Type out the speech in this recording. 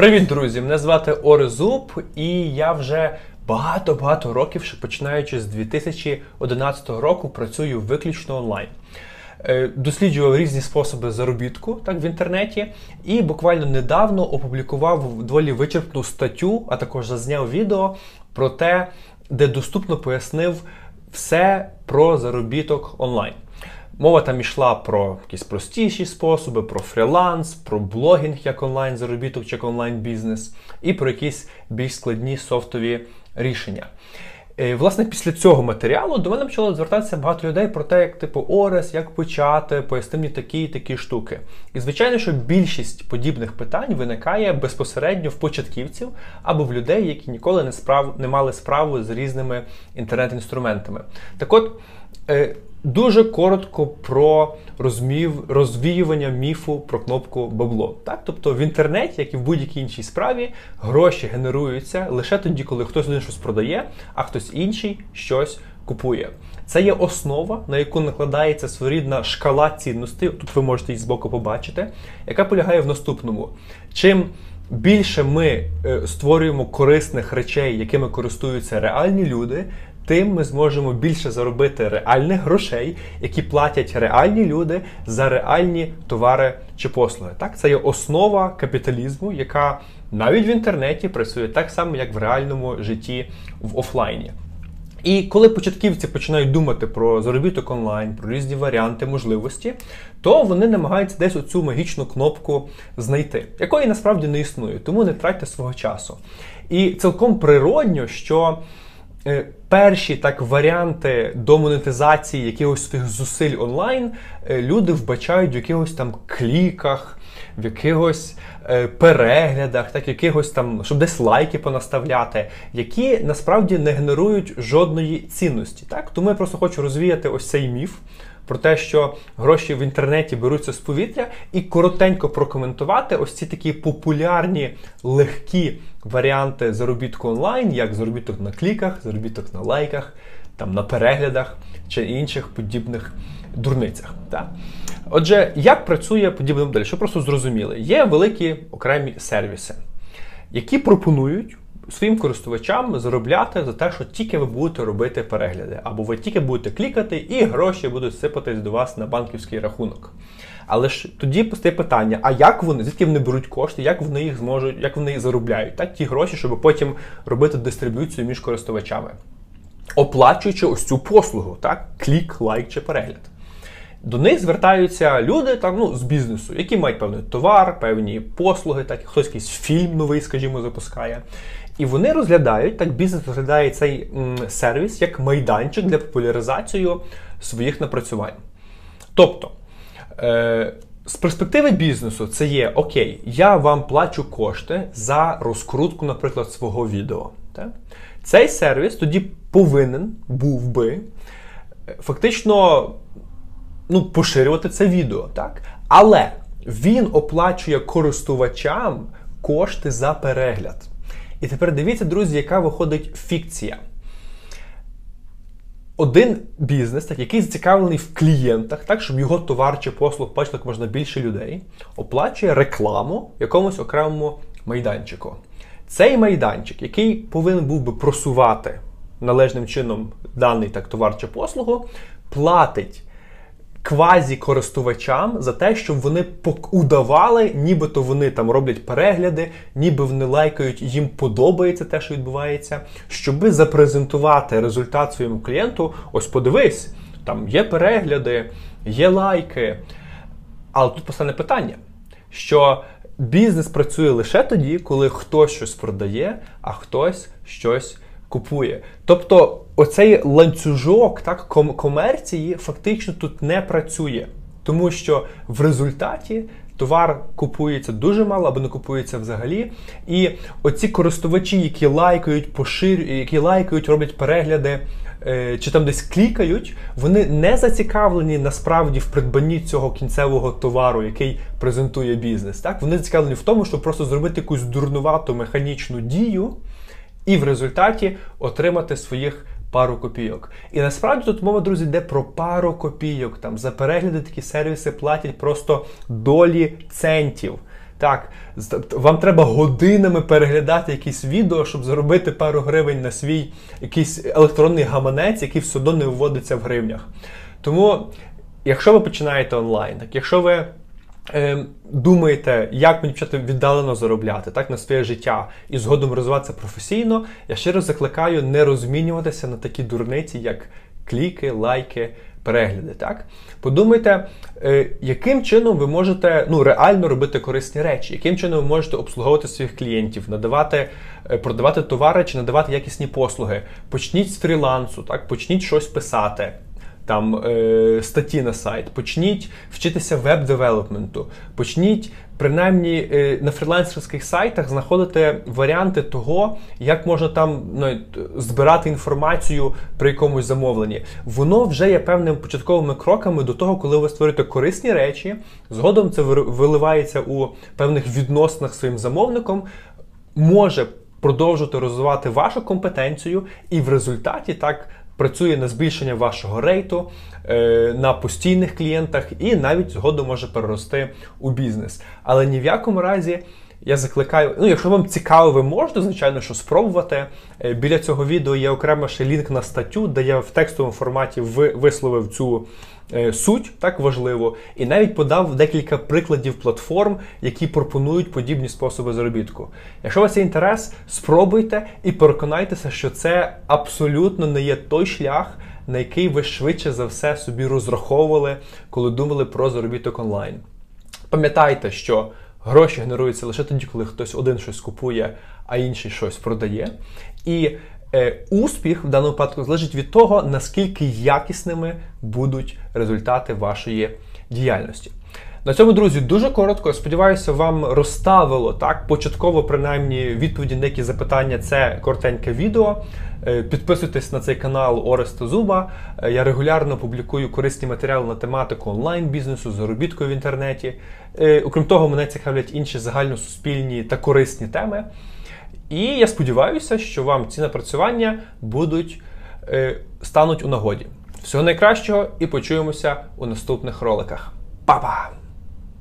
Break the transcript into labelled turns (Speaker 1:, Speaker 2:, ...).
Speaker 1: Привіт, друзі! Мене звати Орезуб, і я вже багато-багато років, починаючи з 2011 року, працюю виключно онлайн. Е, досліджував різні способи заробітку так в інтернеті, і буквально недавно опублікував доволі вичерпну статтю, а також зазняв відео про те, де доступно пояснив все про заробіток онлайн. Мова там йшла про якісь простіші способи, про фріланс, про блогінг як онлайн заробіток як онлайн бізнес, і про якісь більш складні софтові рішення. І, власне, після цього матеріалу до мене почало звертатися багато людей про те, як типу Орес, як почати, поясни мені такі і такі штуки. І звичайно, що більшість подібних питань виникає безпосередньо в початківців або в людей, які ніколи не справ не мали справу з різними інтернет-інструментами. Так от. Дуже коротко про розмів, розвіювання міфу про кнопку бабло. Так? Тобто в інтернеті, як і в будь-якій іншій справі, гроші генеруються лише тоді, коли хтось один щось продає, а хтось інший щось купує. Це є основа, на яку накладається своєрідна шкала цінностей. Тут ви можете її збоку побачити, яка полягає в наступному. Чим більше ми е, створюємо корисних речей, якими користуються реальні люди, тим ми зможемо більше заробити реальних грошей, які платять реальні люди за реальні товари чи послуги. Так, це є основа капіталізму, яка навіть в інтернеті працює так само, як в реальному житті в офлайні. І коли початківці починають думати про заробіток онлайн, про різні варіанти можливості, то вони намагаються десь оцю магічну кнопку знайти, якої насправді не існує, тому не тратьте свого часу. І цілком природньо, що перші так варіанти до монетизації якихось тих зусиль онлайн е, люди вбачають в якихось там кліках, в якихось е, переглядах, так якихось там, щоб десь лайки понаставляти, які насправді не генерують жодної цінності. Так? Тому я просто хочу розвіяти ось цей міф про те, що гроші в інтернеті беруться з повітря, і коротенько прокоментувати ось ці такі популярні легкі варіанти заробітку онлайн, як заробіток на кліках, заробіток на лайках, там на переглядах чи інших подібних дурницях. Так? Отже, як працює подібна модель? Що просто зрозуміли, є великі окремі сервіси, які пропонують своїм користувачам заробляти за те, що тільки ви будете робити перегляди, або ви тільки будете клікати, і гроші будуть сипатись до вас на банківський рахунок. Але ж тоді постає питання: а як вони, звідки вони беруть кошти, як вони їх зможуть, як вони їх заробляють? Так, ті гроші, щоб потім робити дистриб'юцію між користувачами, оплачуючи ось цю послугу, так, клік, лайк чи перегляд. До них звертаються люди там, ну, з бізнесу, які мають певний товар, певні послуги, так, хтось якийсь фільм новий, скажімо, запускає. І вони розглядають, так бізнес розглядає цей м, сервіс як майданчик для популяризації своїх напрацювань. Тобто, е, з перспективи бізнесу, це є окей, я вам плачу кошти за розкрутку, наприклад, свого відео. Так? Цей сервіс тоді повинен був би е, фактично ну, поширювати це відео. так? Але він оплачує користувачам кошти за перегляд. І тепер дивіться, друзі, яка виходить фікція. Один бізнес, так, який зацікавлений в клієнтах, так, щоб його товар чи послуг бачило як можна більше людей, оплачує рекламу якомусь окремому майданчику. Цей майданчик, який повинен був би просувати належним чином даний так, товар чи послугу, платить квазі-користувачам за те, щоб вони удавали, нібито вони там роблять перегляди, ніби вони лайкають, їм подобається те, що відбувається, щоби запрезентувати результат своєму клієнту. Ось подивись, там є перегляди, є лайки. Але тут постане питання, що бізнес працює лише тоді, коли хтось щось продає, а хтось щось купує. Тобто, оцей ланцюжок так, комерції фактично тут не працює, тому що в результаті. Товар купується дуже мало або не купується взагалі. І оці користувачі, які лайкають, поширюють, які лайкають, роблять перегляди е, чи там десь клікають, вони не зацікавлені насправді в придбанні цього кінцевого товару, який презентує бізнес. Так? Вони зацікавлені в тому, щоб просто зробити якусь дурнувату механічну дію і в результаті отримати своїх пару копійок. І насправді тут мова, друзі, йде про пару копійок. Там За перегляди такі сервіси платять просто долі центів. Так, вам треба годинами переглядати якісь відео, щоб заробити пару гривень на свій якийсь електронний гаманець, який все одно не вводиться в гривнях. Тому, якщо ви починаєте онлайн, так якщо ви думаєте, як мені почати віддалено заробляти так на своє життя і згодом розвиватися професійно, я щиро закликаю не розмінюватися на такі дурниці, як кліки, лайки перегляди. Так? Подумайте, е, яким чином ви можете ну, реально робити корисні речі, яким чином ви можете обслуговувати своїх клієнтів, надавати, е, продавати товари чи надавати якісні послуги. Почніть з фрілансу, так? почніть щось писати там е, статті на сайт, почніть вчитися веб-девелопменту, почніть принаймні е, на фрілансерських сайтах знаходити варіанти того, як можна там ну, збирати інформацію при якомусь замовленні. Воно вже є певними початковими кроками до того, коли ви створюєте корисні речі. Згодом це виливається у певних відносинах своїм замовником. Може продовжувати розвивати вашу компетенцію, і в результаті так працює на збільшення вашого рейту е, на постійних клієнтах і навіть згодом може перерости у бізнес. Але ні в якому разі. Я закликаю, ну, якщо вам цікаво, ви можете, звичайно, що спробувати. Е, біля цього відео є окремо ще лінк на статтю, де я в текстовому форматі висловив цю Е, суть так важливо, і навіть подав декілька прикладів платформ, які пропонують подібні способи заробітку. Якщо у вас є інтерес, спробуйте і переконайтеся, що це абсолютно не є той шлях, на який ви швидше за все собі розраховували, коли думали про заробіток онлайн. Пам'ятайте, що гроші генеруються лише тоді, коли хтось один щось купує, а інший щось продає. І Е, успіх в даному випадку залежить від того, наскільки якісними будуть результати вашої діяльності. На цьому, друзі, дуже коротко. Я сподіваюся, вам розставило так початково, принаймні, відповіді на які запитання. Це коротеньке відео. Е, підписуйтесь на цей канал Ореста Зуба. Е, я регулярно публікую корисні матеріали на тематику онлайн-бізнесу, заробітку в інтернеті. Окрім того, мене цікавлять інші загальносуспільні та корисні теми. І я сподіваюся, що вам ці напрацювання будуть е, стануть у нагоді. Всього найкращого і почуємося у наступних роликах. Па-па!